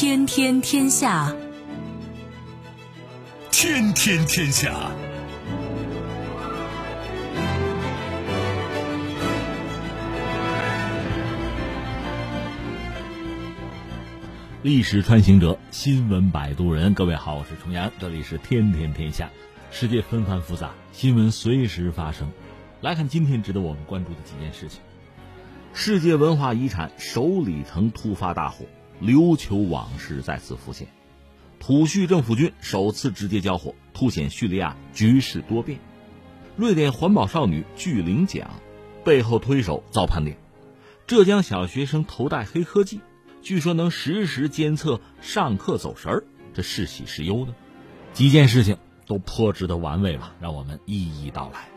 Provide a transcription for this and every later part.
天天天下，天天天下。历史穿行者，新闻摆渡人。各位好，我是重阳，这里是天天天下。世界纷繁复杂，新闻随时发生。来看今天值得我们关注的几件事情。世界文化遗产首里城突发大火，琉球往事再次浮现。土叙政府军首次直接交火，凸显叙利亚局势多变。瑞典环保少女拒领奖，背后推手遭盘点。浙江小学生头戴黑科技，据说能实时监测上课走神儿，这是喜是忧呢？几件事情都颇值得玩味吧，让我们一一道来。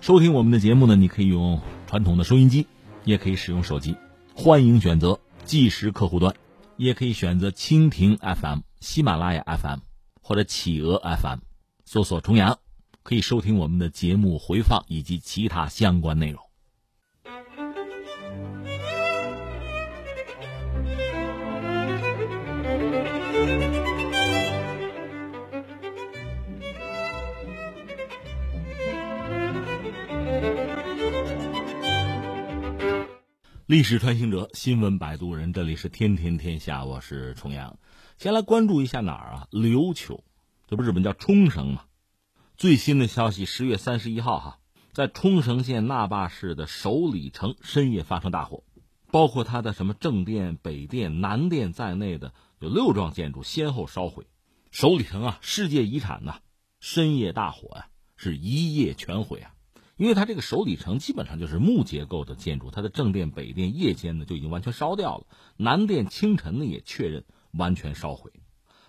收听我们的节目呢，你可以用传统的收音机。也可以使用手机，欢迎选择计时客户端，也可以选择蜻蜓 FM、喜马拉雅 FM 或者企鹅 FM，搜索“重阳”，可以收听我们的节目回放以及其他相关内容。历史穿行者，新闻摆渡人，这里是天天天下，我是重阳。先来关注一下哪儿啊？琉球，这不日本叫冲绳吗？最新的消息，十月三十一号哈，在冲绳县那霸市的首里城深夜发生大火，包括它的什么正殿、北殿、南殿在内的有六幢建筑先后烧毁。首里城啊，世界遗产呐，深夜大火呀，是一夜全毁啊。因为它这个首里城基本上就是木结构的建筑，它的正殿、北殿夜间呢就已经完全烧掉了，南殿清晨呢也确认完全烧毁。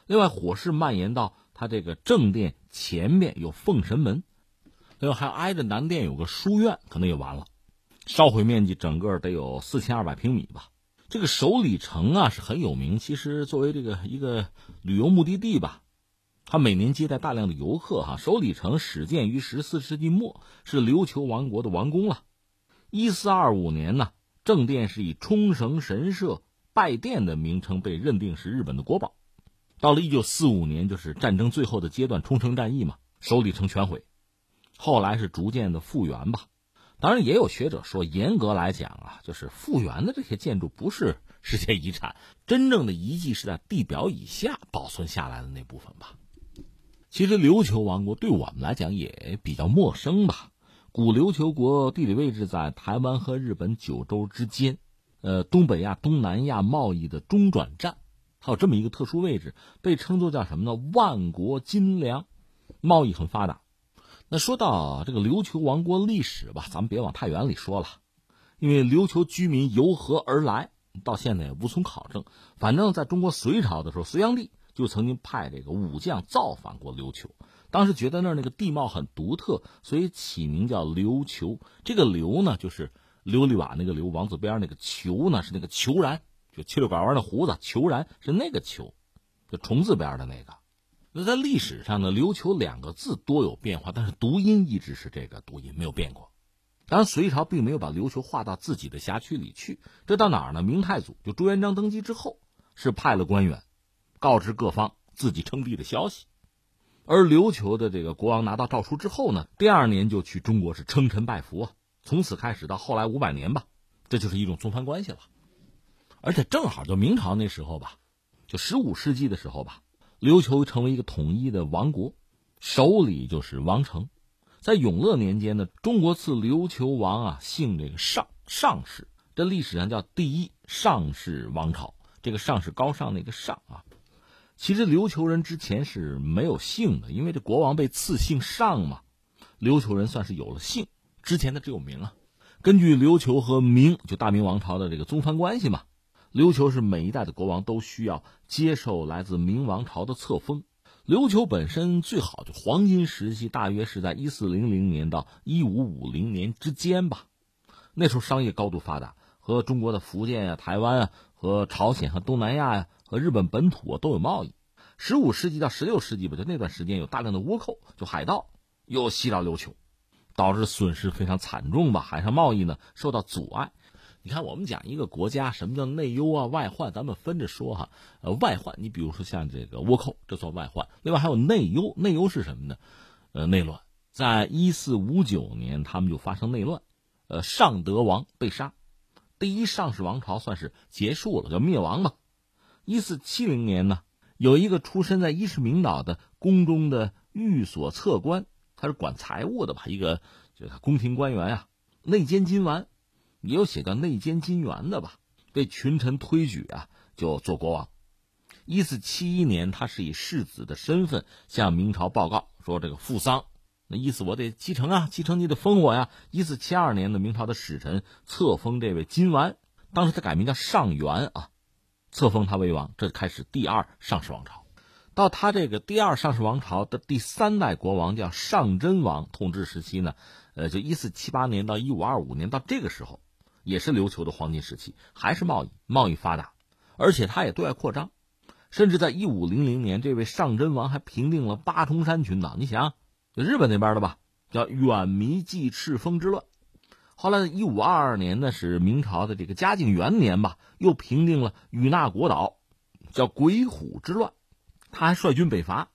另外，火势蔓延到它这个正殿前面有奉神门，另外还挨着南殿有个书院，可能也完了。烧毁面积整个得有四千二百平米吧。这个首里城啊是很有名，其实作为这个一个旅游目的地吧。它每年接待大量的游客，哈，首里城始建于十四世纪末，是琉球王国的王宫了。一四二五年呢，正殿是以冲绳神社拜殿的名称被认定是日本的国宝。到了一九四五年，就是战争最后的阶段，冲绳战役嘛，首里城全毁。后来是逐渐的复原吧。当然，也有学者说，严格来讲啊，就是复原的这些建筑不是世界遗产，真正的遗迹是在地表以下保存下来的那部分吧。其实琉球王国对我们来讲也比较陌生吧。古琉球国地理位置在台湾和日本九州之间，呃，东北亚、东南亚贸易的中转站，它有这么一个特殊位置，被称作叫什么呢？万国金粮，贸易很发达。那说到这个琉球王国历史吧，咱们别往太远里说了，因为琉球居民由何而来，到现在也无从考证。反正在中国隋朝的时候，隋炀帝。就曾经派这个武将造访过琉球，当时觉得那儿那个地貌很独特，所以起名叫琉球。这个琉呢，就是琉璃瓦那个琉，王字边那个球呢，是那个球然，就七六拐弯的胡子，球然是那个球，就虫字边的那个。那在历史上呢，琉球两个字多有变化，但是读音一直是这个读音，没有变过。当然，隋朝并没有把琉球划到自己的辖区里去，这到哪儿呢？明太祖就朱元璋登基之后，是派了官员。告知各方自己称帝的消息，而琉球的这个国王拿到诏书之后呢，第二年就去中国是称臣拜服啊。从此开始到后来五百年吧，这就是一种宗藩关系了。而且正好就明朝那时候吧，就十五世纪的时候吧，琉球成为一个统一的王国，首里就是王城。在永乐年间呢，中国赐琉球王啊姓这个上上氏，这历史上叫第一上氏王朝。这个上是高尚那个上啊。其实琉球人之前是没有姓的，因为这国王被赐姓尚嘛，琉球人算是有了姓，之前的只有名啊。根据琉球和明就大明王朝的这个宗藩关系嘛，琉球是每一代的国王都需要接受来自明王朝的册封。琉球本身最好就黄金时期大约是在一四零零年到一五五零年之间吧，那时候商业高度发达，和中国的福建啊、台湾啊、和朝鲜和东南亚呀。和日本本土都有贸易，十五世纪到十六世纪吧，就那段时间有大量的倭寇，就海盗又袭扰琉球，导致损失非常惨重吧。海上贸易呢受到阻碍，你看，我们讲一个国家什么叫内忧啊、外患，咱们分着说哈。呃，外患，你比如说像这个倭寇，这算外患。另外还有内忧，内忧是什么呢？呃，内乱。在一四五九年，他们就发生内乱，呃，尚德王被杀，第一尚氏王朝算是结束了，叫灭亡吧。一四七零年呢，有一个出身在伊势名岛的宫中的御所侧官，他是管财务的吧，一个就是宫廷官员啊，内监金丸。也有写叫内监金元的吧，被群臣推举啊，就做国王。一四七一年，他是以世子的身份向明朝报告说：“这个父丧，那意思我得继承啊，继承你得封我呀。”一四七二年的明朝的使臣册封这位金丸，当时他改名叫上元啊，册封他为王，这开始第二上氏王朝。到他这个第二上氏王朝的第三代国王叫上真王统治时期呢，呃，就一四七八年到一五二五年，到这个时候。也是琉球的黄金时期，还是贸易，贸易发达，而且他也对外扩张，甚至在一五零零年，这位上真王还平定了八重山群岛。你想，日本那边的吧，叫远弥继赤峰之乱。后来一五二二年呢，是明朝的这个嘉靖元年吧，又平定了与那国岛，叫鬼虎之乱。他还率军北伐，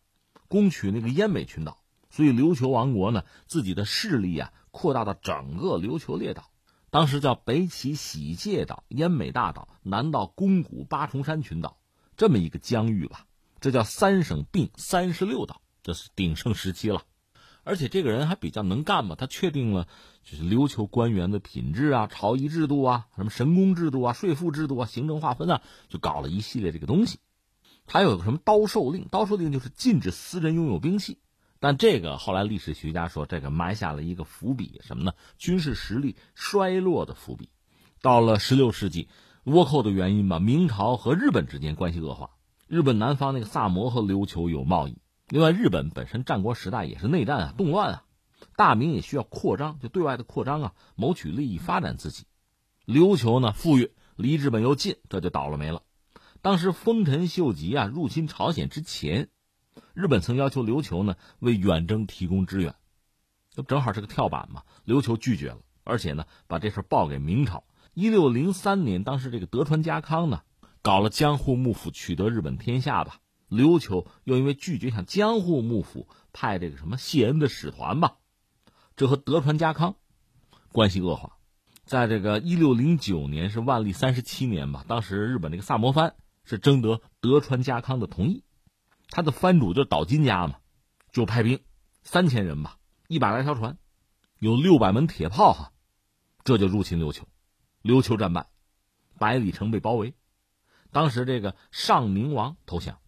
攻取那个奄美群岛，所以琉球王国呢，自己的势力啊，扩大到整个琉球列岛。当时叫北起喜界岛、奄美大岛，南到宫古八重山群岛，这么一个疆域吧。这叫三省并三十六岛，这是鼎盛时期了。而且这个人还比较能干嘛，他确定了就是琉球官员的品质啊、朝仪制度啊、什么神功制度啊、税赋制度啊、行政划分啊，就搞了一系列这个东西。还有个什么刀授令？刀授令就是禁止私人拥有兵器。但这个后来历史学家说，这个埋下了一个伏笔，什么呢？军事实力衰落的伏笔。到了十六世纪，倭寇的原因吧，明朝和日本之间关系恶化。日本南方那个萨摩和琉球有贸易，另外日本本身战国时代也是内战啊，动乱啊，大明也需要扩张，就对外的扩张啊，谋取利益，发展自己。琉球呢富裕，离日本又近，这就倒了霉了。当时丰臣秀吉啊入侵朝鲜之前。日本曾要求琉球呢为远征提供支援，就正好是个跳板嘛。琉球拒绝了，而且呢把这事报给明朝。一六零三年，当时这个德川家康呢搞了江户幕府，取得日本天下吧。琉球又因为拒绝向江户幕府派这个什么谢恩的使团吧，这和德川家康关系恶化。在这个一六零九年是万历三十七年吧，当时日本这个萨摩藩是征得德川家康的同意。他的藩主就是岛津家嘛，就派兵三千人吧，一百来条船，有六百门铁炮哈，这就入侵琉球，琉球战败，百里城被包围。当时这个上明王投降，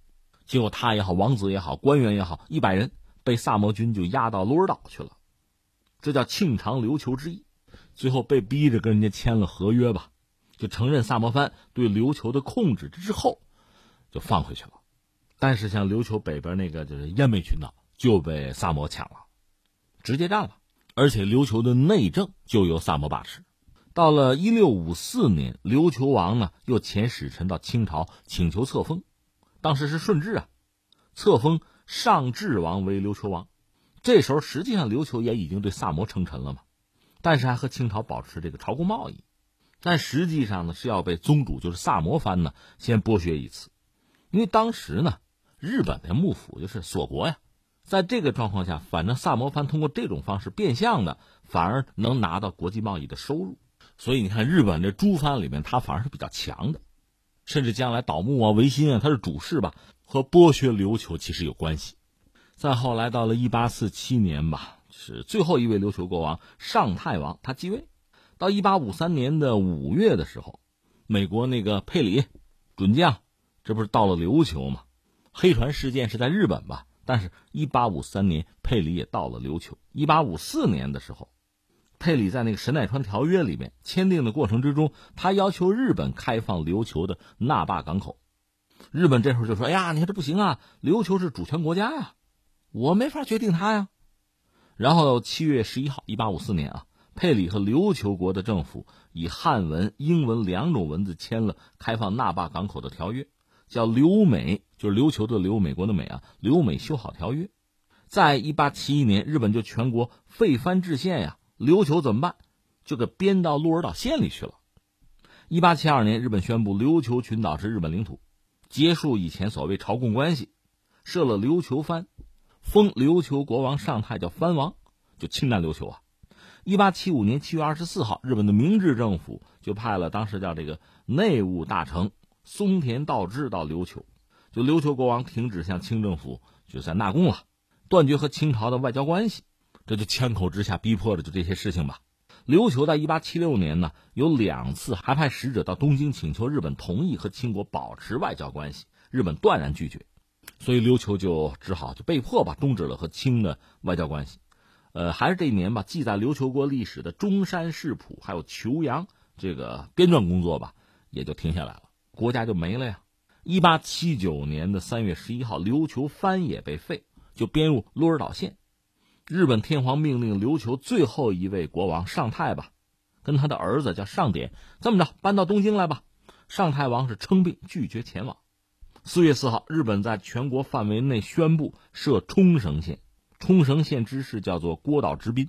结果他也好，王子也好，官员也好，一百人被萨摩军就押到鹿儿岛去了，这叫庆长琉球之役。最后被逼着跟人家签了合约吧，就承认萨摩藩对琉球的控制之后，就放回去了。但是像琉球北边那个就是奄美群岛就被萨摩抢了，直接占了，而且琉球的内政就由萨摩把持。到了一六五四年，琉球王呢又遣使臣到清朝请求册封，当时是顺治啊，册封上治王为琉球王。这时候实际上琉球也已经对萨摩称臣了嘛，但是还和清朝保持这个朝贡贸易，但实际上呢是要被宗主就是萨摩藩呢先剥削一次，因为当时呢。日本的幕府就是锁国呀，在这个状况下，反正萨摩藩通过这种方式变相的，反而能拿到国际贸易的收入。所以你看，日本这诸藩里面，他反而是比较强的，甚至将来倒幕啊、维新啊，他是主事吧，和剥削琉球其实有关系。再后来到了一八四七年吧，是最后一位琉球国王上太王他继位。到一八五三年的五月的时候，美国那个佩里准将，这不是到了琉球吗？黑船事件是在日本吧？但是，一八五三年，佩里也到了琉球。一八五四年的时候，佩里在那个神奈川条约里面签订的过程之中，他要求日本开放琉球的那霸港口。日本这时候就说：“哎呀，你看这不行啊，琉球是主权国家呀，我没法决定他呀。”然后七月十一号，一八五四年啊，佩里和琉球国的政府以汉文、英文两种文字签了开放那霸港口的条约。叫留美，就是琉球的留，美国的美啊。留美修好条约，在一八七一年，日本就全国废藩置县呀。琉球怎么办？就给编到鹿儿岛县里去了。一八七二年，日本宣布琉球群岛是日本领土，结束以前所谓朝贡关系，设了琉球藩，封琉球国王上太叫藩王，就侵占琉球啊。一八七五年七月二十四号，日本的明治政府就派了当时叫这个内务大臣松田道之到琉球，就琉球国王停止向清政府就算纳贡了，断绝和清朝的外交关系，这就枪口之下逼迫的就这些事情吧。琉球在一八七六年呢，有两次还派使者到东京请求日本同意和清国保持外交关系，日本断然拒绝，所以琉球就只好就被迫吧终止了和清的外交关系。呃，还是这一年吧，记载琉球国历史的中山世谱还有求阳这个编撰工作吧，也就停下来了，国家就没了呀。一八七九年的三月十一号，琉球藩也被废，就编入鹿儿岛县。日本天皇命令琉球最后一位国王上太吧，跟他的儿子叫上典，这么着搬到东京来吧。上太王是称病拒绝前往。四月四号，日本在全国范围内宣布设冲绳县，冲绳县知事叫做郭岛直滨。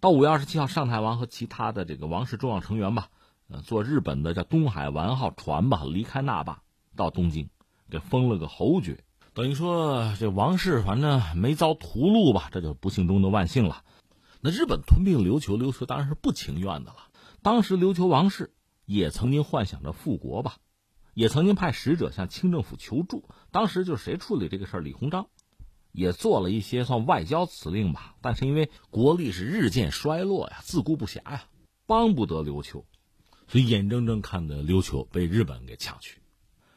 到五月二十七号，上太王和其他的这个王室重要成员吧，呃，坐日本的叫东海丸号船吧，离开那霸到东京，给封了个侯爵。等于说，这王室反正没遭屠戮吧，这就不幸中的万幸了。那日本吞并琉球，琉球当然是不情愿的了。当时琉球王室也曾经幻想着复国吧，也曾经派使者向清政府求助。当时就是谁处理这个事儿？李鸿章也做了一些算外交辞令吧。但是因为国力是日渐衰落呀，自顾不暇呀，帮不得琉球，所以眼睁睁看着琉球被日本给抢去。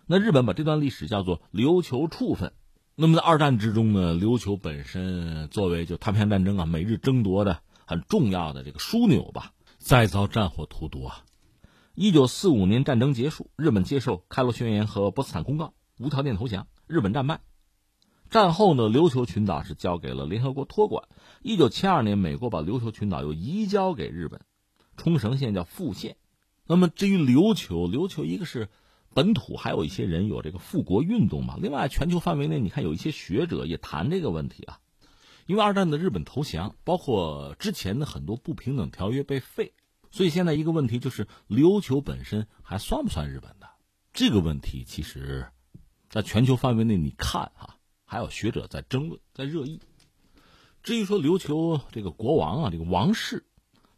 那日本把这段历史叫做琉球处分。那么在二战之中呢，琉球本身作为就太平洋战争啊，美日争夺的很重要的这个枢纽吧，再遭战火荼毒啊。一九四五年战争结束，日本接受开罗宣言和波茨坦公告，无条件投降，日本战败。战后呢，琉球群岛是交给了联合国托管。一九七二年，美国把琉球群岛又移交给日本，冲绳县叫复县。那么至于琉球，琉球一个是。本土还有一些人有这个复国运动嘛？另外，全球范围内，你看有一些学者也谈这个问题啊。因为二战的日本投降，包括之前的很多不平等条约被废，所以现在一个问题就是：琉球本身还算不算日本的？这个问题其实，在全球范围内，你看啊，还有学者在争论，在热议。至于说琉球这个国王啊，这个王室，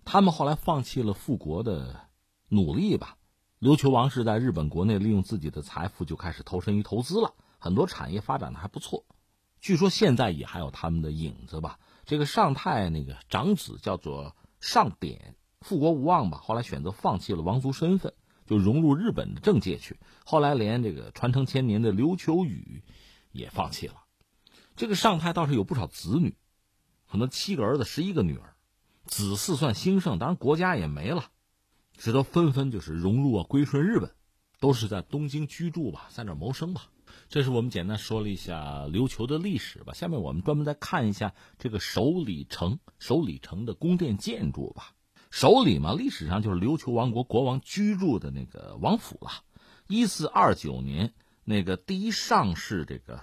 他们后来放弃了复国的努力吧。琉球王室在日本国内利用自己的财富就开始投身于投资了，很多产业发展的还不错。据说现在也还有他们的影子吧。这个上太那个长子叫做上典，复国无望吧，后来选择放弃了王族身份，就融入日本的政界去。后来连这个传承千年的琉球语也放弃了。这个上太倒是有不少子女，可能七个儿子，十一个女儿，子嗣算兴盛，当然国家也没了。使得纷纷就是融入啊，归顺日本，都是在东京居住吧，在那谋生吧。这是我们简单说了一下琉球的历史吧。下面我们专门再看一下这个首里城，首里城的宫殿建筑吧。首里嘛，历史上就是琉球王国国王居住的那个王府了。一四二九年，那个第一上氏这个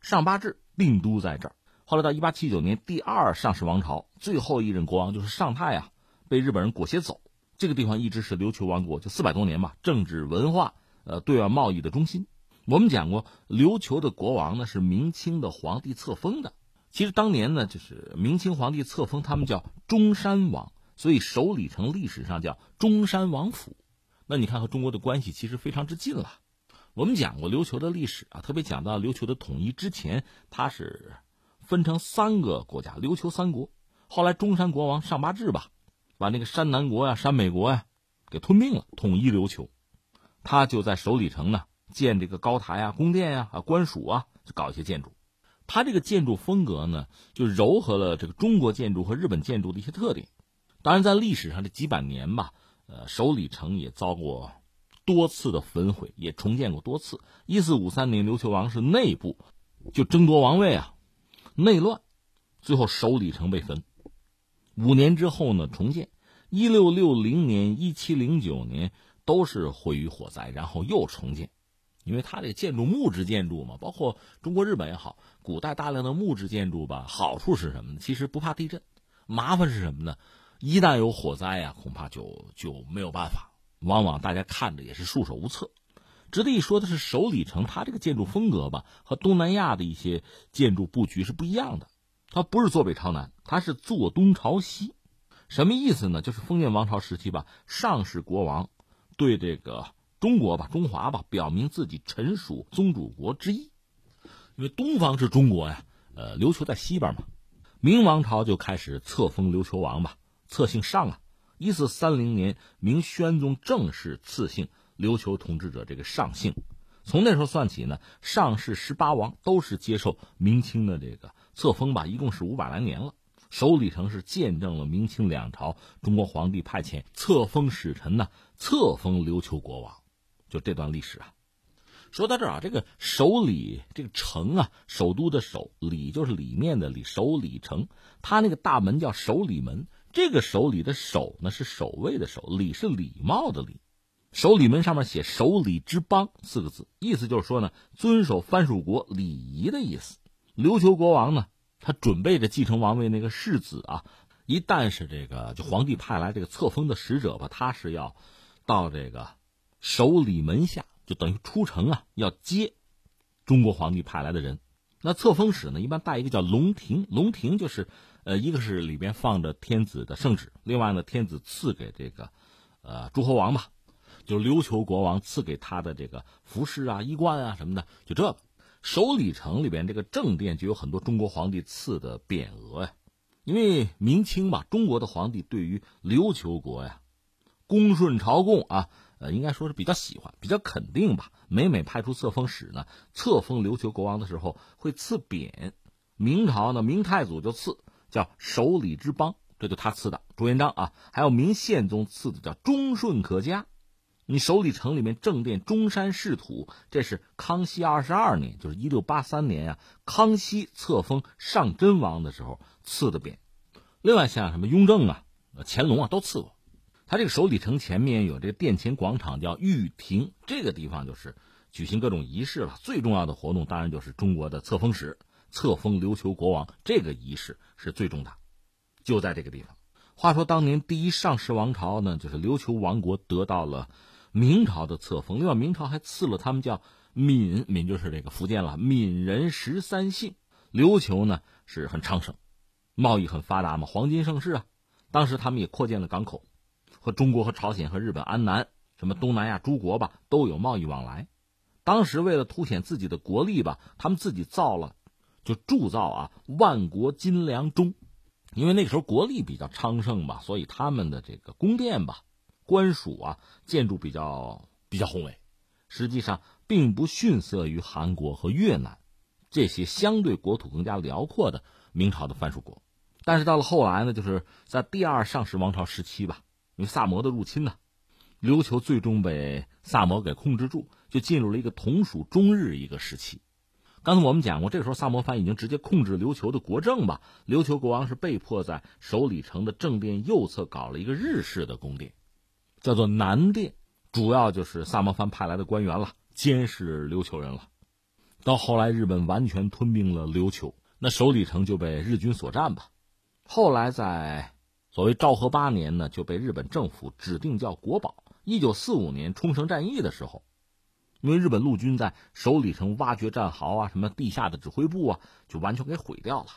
上八治定都在这儿。后来到一八七九年，第二上氏王朝最后一任国王就是上太啊，被日本人裹挟走。这个地方一直是琉球王国就四百多年吧，政治文化呃对外贸易的中心。我们讲过，琉球的国王呢是明清的皇帝册封的。其实当年呢，就是明清皇帝册封他们叫中山王，所以首里城历史上叫中山王府。那你看和中国的关系其实非常之近了。我们讲过琉球的历史啊，特别讲到琉球的统一之前，它是分成三个国家，琉球三国。后来中山国王上八治吧。把那个山南国呀、山美国呀，给吞并了，统一琉球。他就在首里城呢建这个高台啊、宫殿呀、啊官署啊，就搞一些建筑。他这个建筑风格呢，就糅合了这个中国建筑和日本建筑的一些特点。当然，在历史上这几百年吧，呃，首里城也遭过多次的焚毁，也重建过多次。一四五三年，琉球王室内部就争夺王位啊，内乱，最后首里城被焚。五年之后呢，重建。一六六零年、一七零九年都是毁于火灾，然后又重建。因为它这建筑木质建筑嘛，包括中国、日本也好，古代大量的木质建筑吧，好处是什么呢？其实不怕地震，麻烦是什么呢？一旦有火灾呀，恐怕就就没有办法，往往大家看着也是束手无策。值得一说的是，首里城它这个建筑风格吧，和东南亚的一些建筑布局是不一样的。它不是坐北朝南，它是坐东朝西。什么意思呢？就是封建王朝时期吧，上世国王对这个中国吧、中华吧，表明自己臣属宗主国之意。因为东方是中国呀，呃，琉球在西边嘛。明王朝就开始册封琉球王吧，册姓上啊。一四三零年，明宣宗正式赐姓琉球统治者这个上姓。从那时候算起呢，上世十八王都是接受明清的这个册封吧，一共是五百来年了。首里城是见证了明清两朝中国皇帝派遣册封使臣呢，册封琉球国王，就这段历史啊。说到这儿啊，这个首里这个城啊，首都的首里就是里面的里，首里城，它那个大门叫首里门。这个首里的首呢是守卫的守，礼是礼貌的礼。首里门上面写“首里之邦”四个字，意思就是说呢，遵守藩属国礼仪的意思。琉球国王呢？他准备着继承王位那个世子啊，一旦是这个就皇帝派来这个册封的使者吧，他是要到这个首里门下，就等于出城啊，要接中国皇帝派来的人。那册封使呢，一般带一个叫龙庭，龙庭就是呃，一个是里边放着天子的圣旨，另外呢，天子赐给这个呃诸侯王吧，就琉球国王赐给他的这个服饰啊、衣冠啊什么的，就这个。首里城里边这个正殿就有很多中国皇帝赐的匾额呀，因为明清吧，中国的皇帝对于琉球国呀，恭顺朝贡啊，呃，应该说是比较喜欢，比较肯定吧。每每派出册封使呢，册封琉球国王的时候会赐匾。明朝呢，明太祖就赐叫首里之邦，这就他赐的朱元璋啊，还有明宪宗赐的叫忠顺可嘉。你首里城里面正殿中山仕土，这是康熙二十二年，就是一六八三年呀。康熙册封上真王的时候赐的匾。另外像什么雍正啊、乾隆啊都赐过。他这个首里城前面有这个殿前广场，叫御庭，这个地方就是举行各种仪式了。最重要的活动当然就是中国的册封使册封琉球国王，这个仪式是最重大，就在这个地方。话说当年第一上世王朝呢，就是琉球王国得到了。明朝的册封，另外明朝还赐了他们叫闽闽，就是这个福建了。闽人十三姓，琉球呢是很昌盛，贸易很发达嘛，黄金盛世啊。当时他们也扩建了港口，和中国、和朝鲜、和日本、安南什么东南亚诸国吧都有贸易往来。当时为了凸显自己的国力吧，他们自己造了，就铸造啊万国金梁钟，因为那个时候国力比较昌盛吧，所以他们的这个宫殿吧。官署啊，建筑比较比较宏伟，实际上并不逊色于韩国和越南这些相对国土更加辽阔的明朝的藩属国。但是到了后来呢，就是在第二上世王朝时期吧，因为萨摩的入侵呢，琉球最终被萨摩给控制住，就进入了一个同属中日一个时期。刚才我们讲过，这个时候萨摩藩已经直接控制琉球的国政吧，琉球国王是被迫在首里城的正殿右侧搞了一个日式的宫殿。叫做南殿，主要就是萨摩藩派来的官员了，监视琉球人了。到后来，日本完全吞并了琉球，那首里城就被日军所占吧。后来在所谓昭和八年呢，就被日本政府指定叫国宝。一九四五年冲绳战役的时候，因为日本陆军在首里城挖掘战壕啊，什么地下的指挥部啊，就完全给毁掉了。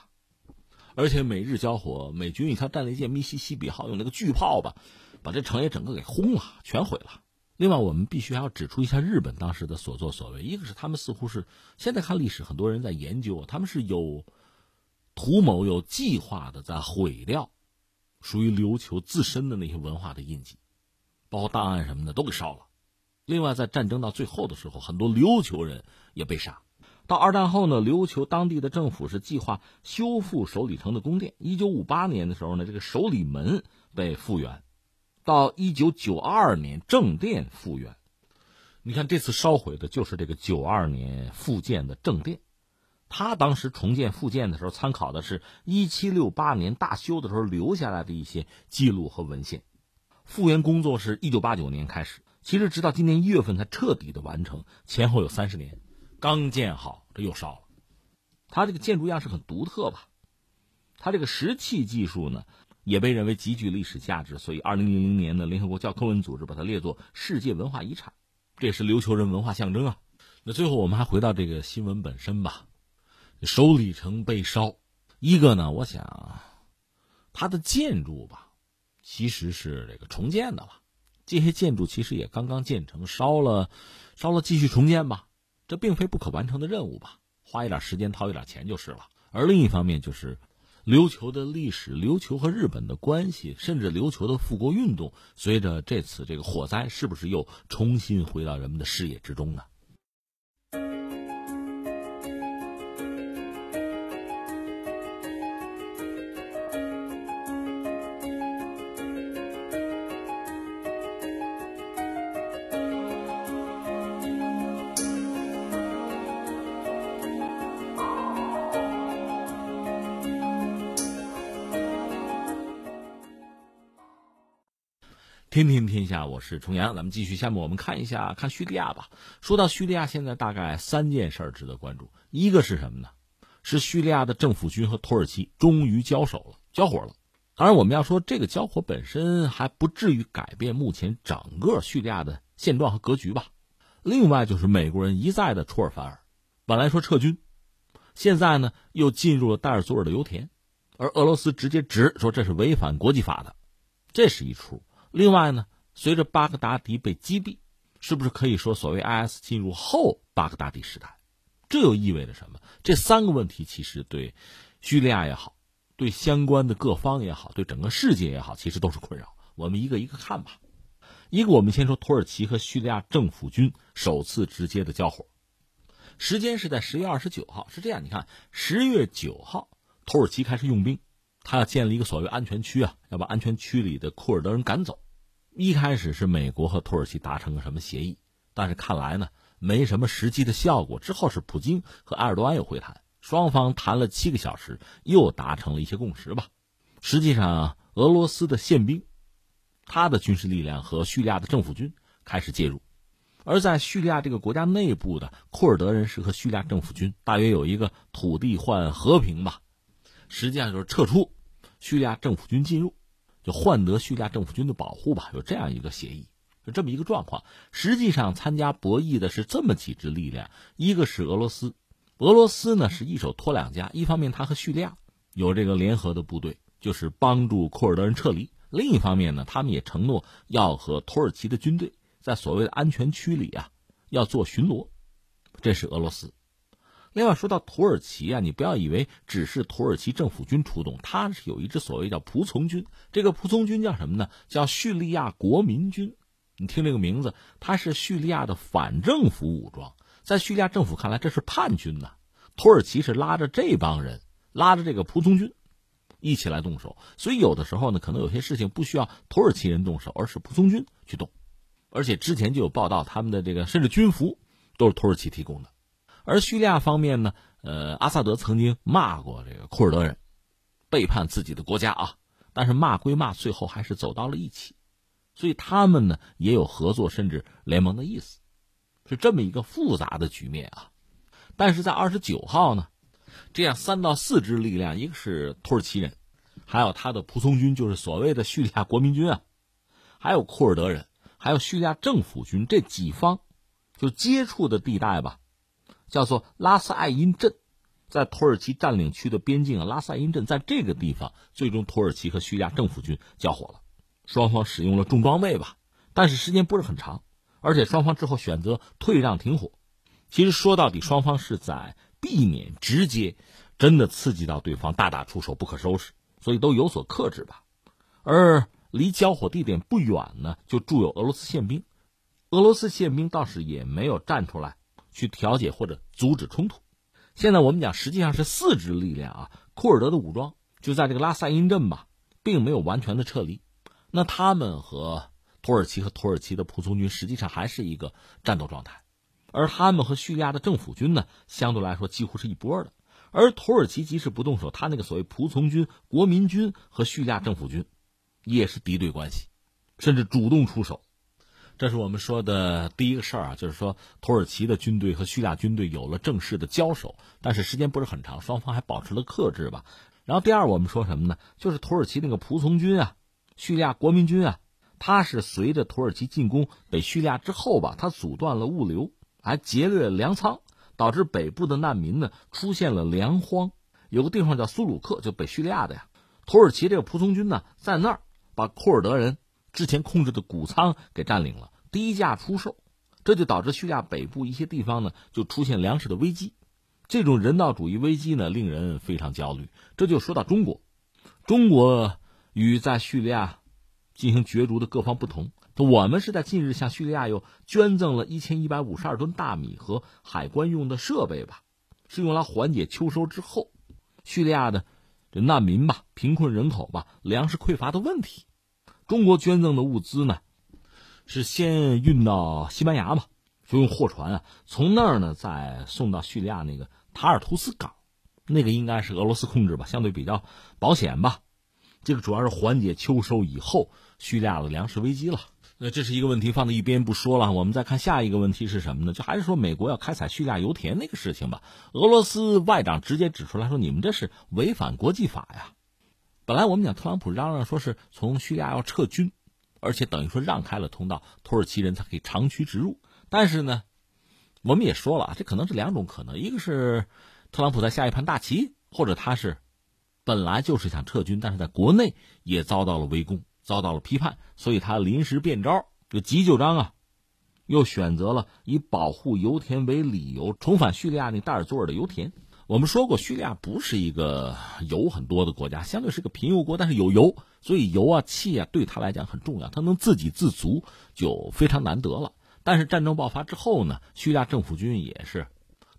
而且美日交火，美军一条战列舰密西西比号用那个巨炮吧。把这城也整个给轰了，全毁了。另外，我们必须还要指出一下日本当时的所作所为。一个是他们似乎是现在看历史，很多人在研究，他们是有图谋、有计划的在毁掉属于琉球自身的那些文化的印记，包括档案什么的都给烧了。另外，在战争到最后的时候，很多琉球人也被杀。到二战后呢，琉球当地的政府是计划修复首里城的宫殿。一九五八年的时候呢，这个首里门被复原。到一九九二年正殿复原，你看这次烧毁的就是这个九二年复建的正殿。他当时重建复建的时候，参考的是一七六八年大修的时候留下来的一些记录和文献。复原工作是一九八九年开始，其实直到今年一月份才彻底的完成，前后有三十年。刚建好，这又烧了。它这个建筑样式很独特吧？它这个石器技术呢？也被认为极具历史价值，所以二零零零年的联合国教科文组织把它列作世界文化遗产，这也是琉球人文化象征啊。那最后我们还回到这个新闻本身吧，首里城被烧，一个呢，我想它的建筑吧，其实是这个重建的了，这些建筑其实也刚刚建成，烧了，烧了继续重建吧，这并非不可完成的任务吧，花一点时间掏一点钱就是了。而另一方面就是。琉球的历史，琉球和日本的关系，甚至琉球的复国运动，随着这次这个火灾，是不是又重新回到人们的视野之中呢？天天天下，我是重阳，咱们继续。下面我们看一下，看叙利亚吧。说到叙利亚，现在大概三件事值得关注。一个是什么呢？是叙利亚的政府军和土耳其终于交手了，交火了。当然，我们要说这个交火本身还不至于改变目前整个叙利亚的现状和格局吧。另外就是美国人一再的出尔反尔，本来说撤军，现在呢又进入了代尔祖尔的油田，而俄罗斯直接指说这是违反国际法的，这是一出。另外呢，随着巴格达迪被击毙，是不是可以说所谓 IS 进入后巴格达迪时代？这又意味着什么？这三个问题其实对叙利亚也好，对相关的各方也好，对整个世界也好，其实都是困扰。我们一个一个看吧。一个，我们先说土耳其和叙利亚政府军首次直接的交火，时间是在十月二十九号。是这样，你看，十月九号，土耳其开始用兵，他要建立一个所谓安全区啊，要把安全区里的库尔德人赶走。一开始是美国和土耳其达成个什么协议，但是看来呢没什么实际的效果。之后是普京和埃尔多安又会谈，双方谈了七个小时，又达成了一些共识吧。实际上，俄罗斯的宪兵，他的军事力量和叙利亚的政府军开始介入，而在叙利亚这个国家内部的库尔德人士和叙利亚政府军大约有一个土地换和平吧，实际上就是撤出，叙利亚政府军进入。就换得叙利亚政府军的保护吧，有这样一个协议，就这么一个状况。实际上，参加博弈的是这么几支力量：一个是俄罗斯，俄罗斯呢是一手托两家，一方面他和叙利亚有这个联合的部队，就是帮助库尔德人撤离；另一方面呢，他们也承诺要和土耳其的军队在所谓的安全区里啊要做巡逻，这是俄罗斯。另外说到土耳其啊，你不要以为只是土耳其政府军出动，它是有一支所谓叫仆从军。这个仆从军叫什么呢？叫叙利亚国民军。你听这个名字，它是叙利亚的反政府武装。在叙利亚政府看来，这是叛军呐。土耳其是拉着这帮人，拉着这个仆从军一起来动手。所以有的时候呢，可能有些事情不需要土耳其人动手，而是仆从军去动。而且之前就有报道，他们的这个甚至军服都是土耳其提供的。而叙利亚方面呢，呃，阿萨德曾经骂过这个库尔德人，背叛自己的国家啊。但是骂归骂，最后还是走到了一起，所以他们呢也有合作甚至联盟的意思，是这么一个复杂的局面啊。但是在二十九号呢，这样三到四支力量，一个是土耳其人，还有他的仆从军，就是所谓的叙利亚国民军啊，还有库尔德人，还有叙利亚政府军这几方，就接触的地带吧。叫做拉斯艾因镇，在土耳其占领区的边境啊，拉斯艾因镇在这个地方，最终土耳其和叙利亚政府军交火了，双方使用了重装备吧，但是时间不是很长，而且双方之后选择退让停火。其实说到底，双方是在避免直接真的刺激到对方大打出手不可收拾，所以都有所克制吧。而离交火地点不远呢，就驻有俄罗斯宪兵，俄罗斯宪兵倒是也没有站出来。去调解或者阻止冲突。现在我们讲，实际上是四支力量啊，库尔德的武装就在这个拉萨因镇吧，并没有完全的撤离。那他们和土耳其和土耳其的仆从军实际上还是一个战斗状态，而他们和叙利亚的政府军呢，相对来说几乎是一波的。而土耳其即使不动手，他那个所谓仆从军、国民军和叙利亚政府军也是敌对关系，甚至主动出手。这是我们说的第一个事儿啊，就是说土耳其的军队和叙利亚军队有了正式的交手，但是时间不是很长，双方还保持了克制吧。然后第二，我们说什么呢？就是土耳其那个仆从军啊，叙利亚国民军啊，他是随着土耳其进攻北叙利亚之后吧，他阻断了物流，还劫掠粮仓，导致北部的难民呢出现了粮荒。有个地方叫苏鲁克，就北叙利亚的呀。土耳其这个仆从军呢，在那儿把库尔德人之前控制的谷仓给占领了，低价出售，这就导致叙利亚北部一些地方呢就出现粮食的危机。这种人道主义危机呢，令人非常焦虑。这就说到中国，中国与在叙利亚进行角逐的各方不同，我们是在近日向叙利亚又捐赠了一千一百五十二吨大米和海关用的设备吧，是用来缓解秋收之后叙利亚的这难民吧、贫困人口吧、粮食匮乏的问题。中国捐赠的物资呢，是先运到西班牙嘛，就用货船啊，从那儿呢再送到叙利亚那个。塔尔图斯港，那个应该是俄罗斯控制吧，相对比较保险吧。这个主要是缓解秋收以后叙利亚的粮食危机了。那这是一个问题，放在一边不说了。我们再看下一个问题是什么呢？就还是说美国要开采叙利亚油田那个事情吧。俄罗斯外长直接指出来说：“你们这是违反国际法呀！”本来我们讲特朗普嚷嚷说是从叙利亚要撤军，而且等于说让开了通道，土耳其人才可以长驱直入。但是呢？我们也说了啊，这可能是两种可能：一个是特朗普在下一盘大棋，或者他是本来就是想撤军，但是在国内也遭到了围攻，遭到了批判，所以他临时变招，就急救章啊，又选择了以保护油田为理由重返叙利亚那代尔佐尔的油田。我们说过，叙利亚不是一个油很多的国家，相对是个贫油国，但是有油，所以油啊、气啊对他来讲很重要，他能自给自足就非常难得了。但是战争爆发之后呢，叙利亚政府军也是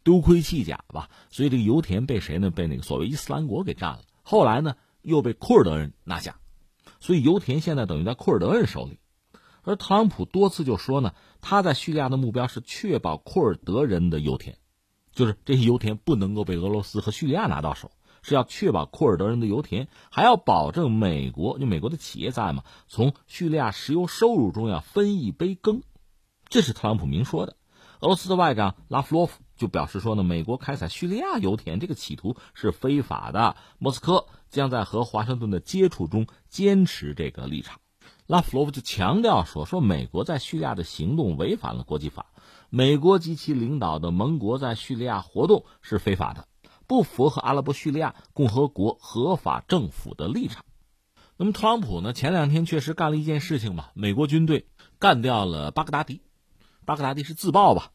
丢盔弃甲吧，所以这个油田被谁呢？被那个所谓伊斯兰国给占了。后来呢，又被库尔德人拿下，所以油田现在等于在库尔德人手里。而特朗普多次就说呢，他在叙利亚的目标是确保库尔德人的油田，就是这些油田不能够被俄罗斯和叙利亚拿到手，是要确保库尔德人的油田，还要保证美国，就美国的企业在嘛，从叙利亚石油收入中要分一杯羹。这是特朗普明说的，俄罗斯的外长拉夫罗夫就表示说呢，美国开采叙利亚油田这个企图是非法的，莫斯科将在和华盛顿的接触中坚持这个立场。拉夫罗夫就强调说，说美国在叙利亚的行动违反了国际法，美国及其领导的盟国在叙利亚活动是非法的，不符合阿拉伯叙利亚共和国合法政府的立场。那么特朗普呢，前两天确实干了一件事情吧，美国军队干掉了巴格达迪。巴格达迪是自爆吧？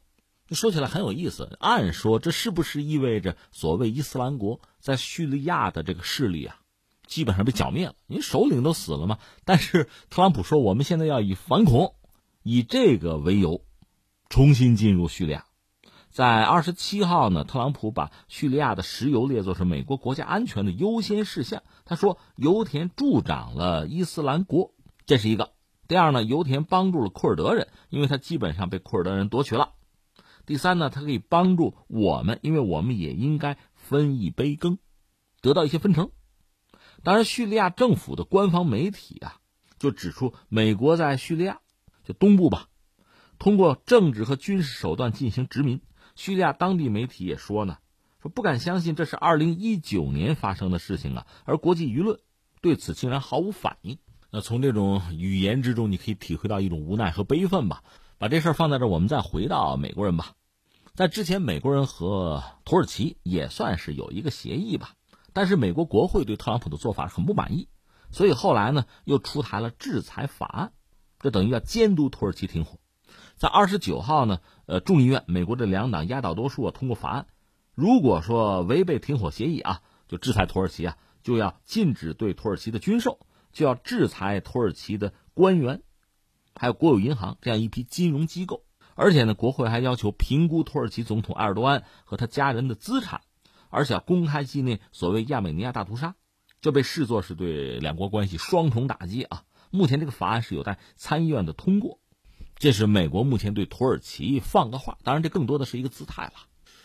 说起来很有意思。按说这是不是意味着所谓伊斯兰国在叙利亚的这个势力啊，基本上被剿灭了？因为首领都死了嘛。但是特朗普说，我们现在要以反恐，以这个为由，重新进入叙利亚。在二十七号呢，特朗普把叙利亚的石油列作是美国国家安全的优先事项。他说，油田助长了伊斯兰国，这是一个。第二呢，油田帮助了库尔德人，因为他基本上被库尔德人夺取了。第三呢，它可以帮助我们，因为我们也应该分一杯羹，得到一些分成。当然，叙利亚政府的官方媒体啊，就指出美国在叙利亚就东部吧，通过政治和军事手段进行殖民。叙利亚当地媒体也说呢，说不敢相信这是二零一九年发生的事情啊，而国际舆论对此竟然毫无反应。那从这种语言之中，你可以体会到一种无奈和悲愤吧。把这事儿放在这儿，我们再回到美国人吧。在之前，美国人和土耳其也算是有一个协议吧。但是美国国会对特朗普的做法很不满意，所以后来呢又出台了制裁法案，这等于要监督土耳其停火。在二十九号呢，呃，众议院美国的两党压倒多数啊通过法案，如果说违背停火协议啊，就制裁土耳其啊，就要禁止对土耳其的军售。就要制裁土耳其的官员，还有国有银行这样一批金融机构，而且呢，国会还要求评估土耳其总统埃尔多安和他家人的资产，而且要公开纪念所谓亚美尼亚大屠杀，这被视作是对两国关系双重打击啊！目前这个法案是有待参议院的通过，这是美国目前对土耳其放的话，当然这更多的是一个姿态了，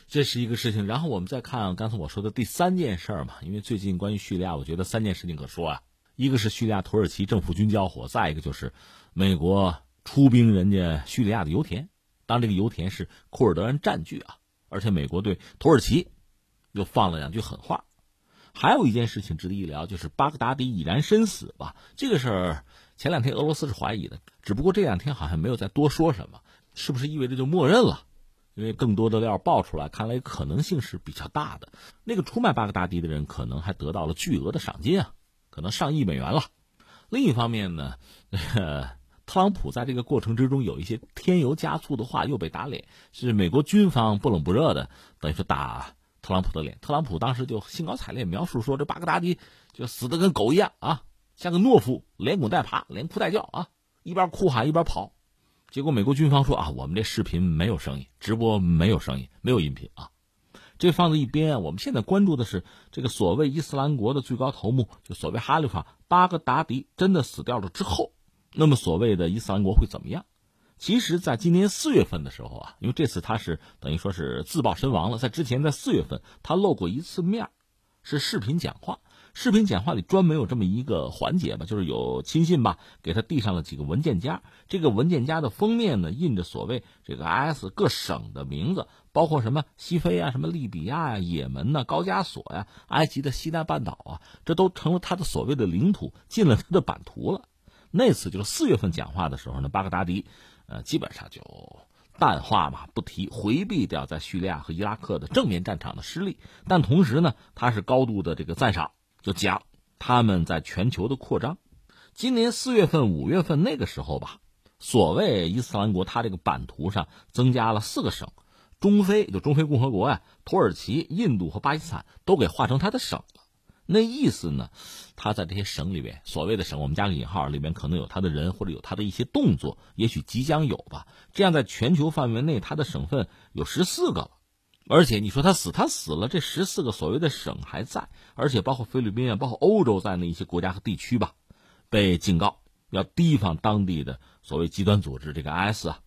这是一个事情。然后我们再看刚才我说的第三件事儿嘛，因为最近关于叙利亚，我觉得三件事情可说啊。一个是叙利亚土耳其政府军交火，再一个就是美国出兵人家叙利亚的油田，当这个油田是库尔德人占据啊，而且美国对土耳其又放了两句狠话。还有一件事情值得一聊，就是巴格达迪已然身死吧？这个事儿前两天俄罗斯是怀疑的，只不过这两天好像没有再多说什么，是不是意味着就默认了？因为更多的料爆出来，看来可能性是比较大的。那个出卖巴格达迪的人可能还得到了巨额的赏金啊，可能上亿美元了。另一方面呢，特朗普在这个过程之中有一些添油加醋的话又被打脸，是美国军方不冷不热的，等于说打特朗普的脸。特朗普当时就兴高采烈描述说，这巴格达迪就死的跟狗一样啊，像个懦夫，连滚带爬，连哭带叫啊，一边哭喊一边跑。结果美国军方说啊，我们这视频没有声音，直播没有声音，没有音频啊。这放在一边，我们现在关注的是这个所谓伊斯兰国的最高头目，就所谓哈里法巴格达迪真的死掉了之后，那么所谓的伊斯兰国会怎么样？其实，在今年四月份的时候啊，因为这次他是等于说是自曝身亡了，在之前在四月份他露过一次面，是视频讲话。视频讲话里专门有这么一个环节吧，就是有亲信吧给他递上了几个文件夹，这个文件夹的封面呢印着所谓这个 S 各省的名字，包括什么西非啊、什么利比亚呀、也门呐、高加索呀、埃及的西奈半岛啊，这都成了他的所谓的领土，进了他的版图了。那次就是四月份讲话的时候呢，巴格达迪，呃，基本上就淡化嘛，不提，回避掉在叙利亚和伊拉克的正面战场的失利，但同时呢，他是高度的这个赞赏。就讲他们在全球的扩张。今年四月份、五月份那个时候吧，所谓伊斯兰国，它这个版图上增加了四个省，中非就中非共和国呀、土耳其、印度和巴基斯坦都给划成它的省了。那意思呢，他在这些省里边，所谓的省，我们加个引号，里面可能有他的人或者有他的一些动作，也许即将有吧。这样在全球范围内，他的省份有十四个了。而且你说他死，他死了，这十四个所谓的省还在，而且包括菲律宾啊，包括欧洲在内一些国家和地区吧，被警告要提防当地的所谓极端组织这个 IS 啊，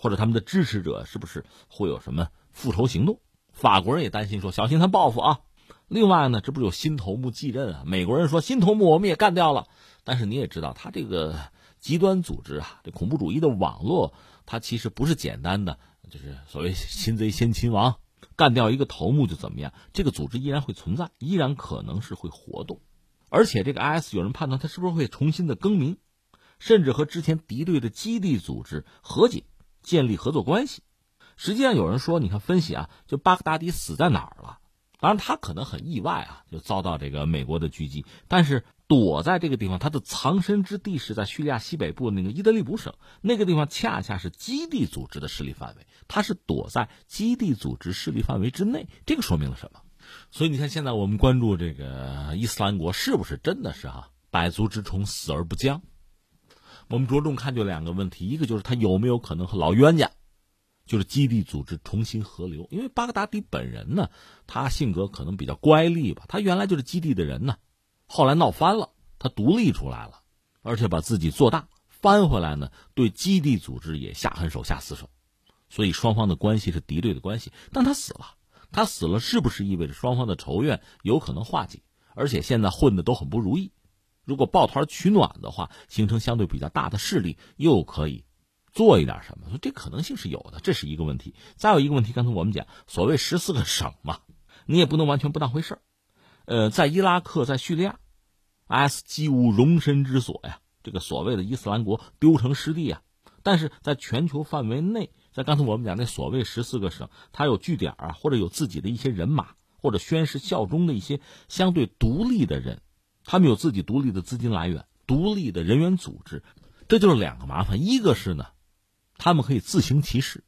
或者他们的支持者是不是会有什么复仇行动？法国人也担心说小心他报复啊。另外呢，这不是有新头目继任啊？美国人说新头目我们也干掉了，但是你也知道，他这个极端组织啊，这恐怖主义的网络，它其实不是简单的，就是所谓 擒贼先擒王。干掉一个头目就怎么样？这个组织依然会存在，依然可能是会活动，而且这个 IS 有人判断他是不是会重新的更名，甚至和之前敌对的基地组织和解，建立合作关系。实际上有人说，你看分析啊，就巴格达迪死在哪儿了？当然他可能很意外啊，就遭到这个美国的狙击，但是。躲在这个地方，他的藏身之地是在叙利亚西北部那个伊德利卜省，那个地方恰恰是基地组织的势力范围，他是躲在基地组织势力范围之内，这个说明了什么？所以你看，现在我们关注这个伊斯兰国是不是真的是哈百足之虫，死而不僵？我们着重看就两个问题，一个就是他有没有可能和老冤家，就是基地组织重新合流？因为巴格达迪本人呢，他性格可能比较乖戾吧，他原来就是基地的人呢。后来闹翻了，他独立出来了，而且把自己做大，翻回来呢，对基地组织也下狠手、下死手，所以双方的关系是敌对的关系。但他死了，他死了，是不是意味着双方的仇怨有可能化解？而且现在混的都很不如意，如果抱团取暖的话，形成相对比较大的势力，又可以做一点什么？这可能性是有的，这是一个问题。再有一个问题，刚才我们讲所谓十四个省嘛，你也不能完全不当回事儿。呃，在伊拉克，在叙利亚，IS 几无容身之所呀。这个所谓的伊斯兰国丢成失地啊。但是在全球范围内，在刚才我们讲那所谓十四个省，它有据点啊，或者有自己的一些人马，或者宣誓效忠的一些相对独立的人，他们有自己独立的资金来源、独立的人员组织。这就是两个麻烦，一个是呢，他们可以自行其事，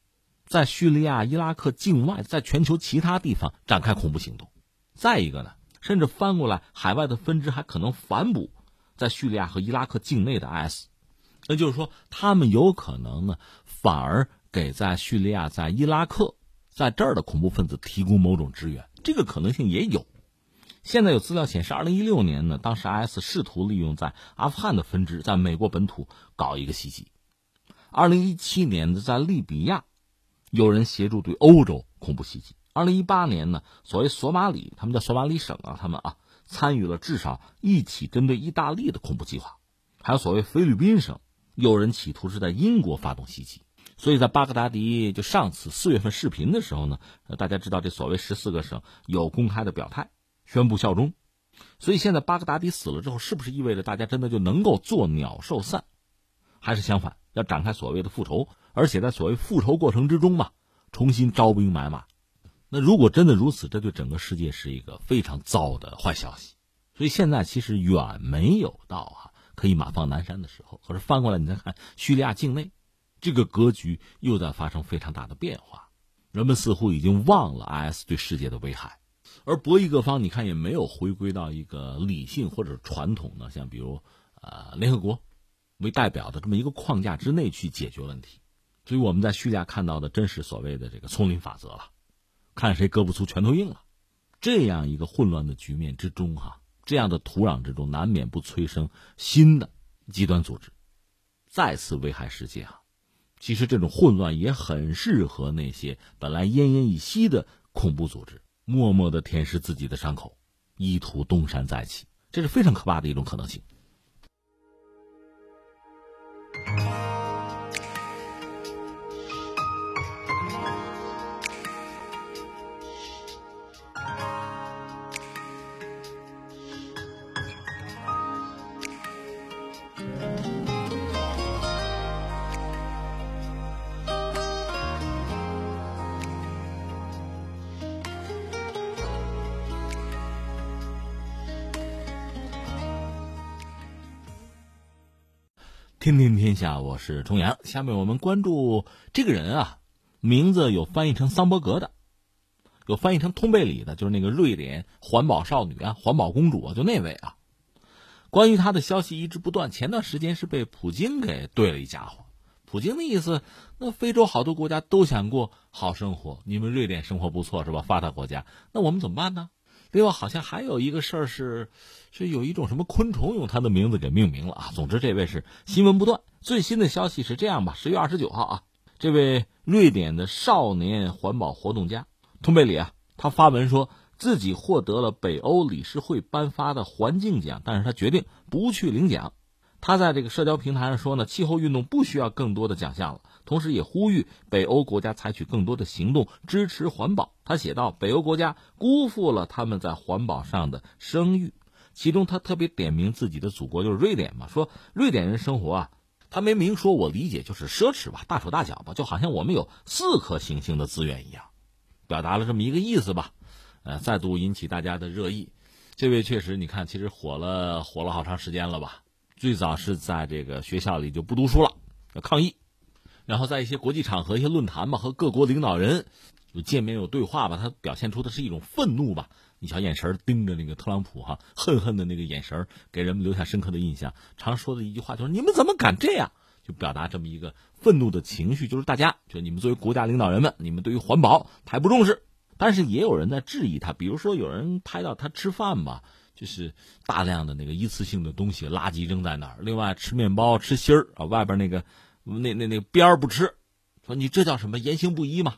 在叙利亚、伊拉克境外，在全球其他地方展开恐怖行动；再一个呢。甚至翻过来，海外的分支还可能反哺在叙利亚和伊拉克境内的 IS，那就是说，他们有可能呢，反而给在叙利亚、在伊拉克在这儿的恐怖分子提供某种支援，这个可能性也有。现在有资料显示，二零一六年呢，当时 IS 试图利用在阿富汗的分支在美国本土搞一个袭击；二零一七年的在利比亚，有人协助对欧洲恐怖袭击。二零一八年呢，所谓索马里，他们叫索马里省啊，他们啊参与了至少一起针对意大利的恐怖计划，还有所谓菲律宾省，有人企图是在英国发动袭击。所以在巴格达迪就上次四月份视频的时候呢，大家知道这所谓十四个省有公开的表态，宣布效忠，所以现在巴格达迪死了之后，是不是意味着大家真的就能够做鸟兽散？还是相反，要展开所谓的复仇？而且在所谓复仇过程之中嘛，重新招兵买马。那如果真的如此，这对整个世界是一个非常糟的坏消息。所以现在其实远没有到啊可以马放南山的时候。可是翻过来你再看叙利亚境内，这个格局又在发生非常大的变化。人们似乎已经忘了 IS 对世界的危害，而博弈各方你看也没有回归到一个理性或者传统的，像比如呃联合国为代表的这么一个框架之内去解决问题。所以我们在叙利亚看到的真是所谓的这个丛林法则了，看谁胳膊粗拳头硬了。这样一个混乱的局面之中，哈，这样的土壤之中难免不催生新的极端组织，再次危害世界啊。其实这种混乱也很适合那些本来奄奄一息的恐怖组织，默默的舔舐自己的伤口，意图东山再起，这是非常可怕的一种可能性。天天天下，我是重阳。下面我们关注这个人啊，名字有翻译成桑伯格的，有翻译成通贝里的，就是那个瑞典环保少女啊，环保公主啊，就那位啊。关于她的消息一直不断，前段时间是被普京给怼了一家伙。普京的意思，那非洲好多国家都想过好生活，你们瑞典生活不错是吧？发达国家，那我们怎么办呢？另外，好像还有一个事儿是，是有一种什么昆虫用他的名字给命名了啊。总之，这位是新闻不断。最新的消息是这样吧：十月二十九号啊，这位瑞典的少年环保活动家通贝里啊，他发文说自己获得了北欧理事会颁发的环境奖，但是他决定不去领奖。他在这个社交平台上说呢，气候运动不需要更多的奖项了。同时也呼吁北欧国家采取更多的行动支持环保。他写道：“北欧国家辜负了他们在环保上的声誉。”其中他特别点名自己的祖国，就是瑞典嘛，说瑞典人生活啊，他没明说，我理解就是奢侈吧，大手大脚吧，就好像我们有四颗行星的资源一样，表达了这么一个意思吧。呃，再度引起大家的热议。这位确实，你看，其实火了火了好长时间了吧？最早是在这个学校里就不读书了，要抗议。然后在一些国际场合、一些论坛吧，和各国领导人有见面、有对话吧，他表现出的是一种愤怒吧。你瞧，眼神盯着那个特朗普哈，恨恨的那个眼神，给人们留下深刻的印象。常说的一句话就是：“你们怎么敢这样？”就表达这么一个愤怒的情绪，就是大家就你们作为国家领导人们，你们对于环保太不重视。但是也有人在质疑他，比如说有人拍到他吃饭吧，就是大量的那个一次性的东西垃圾扔在那儿。另外吃面包吃芯儿啊，外边那个。那那那边儿不吃，说你这叫什么言行不一嘛？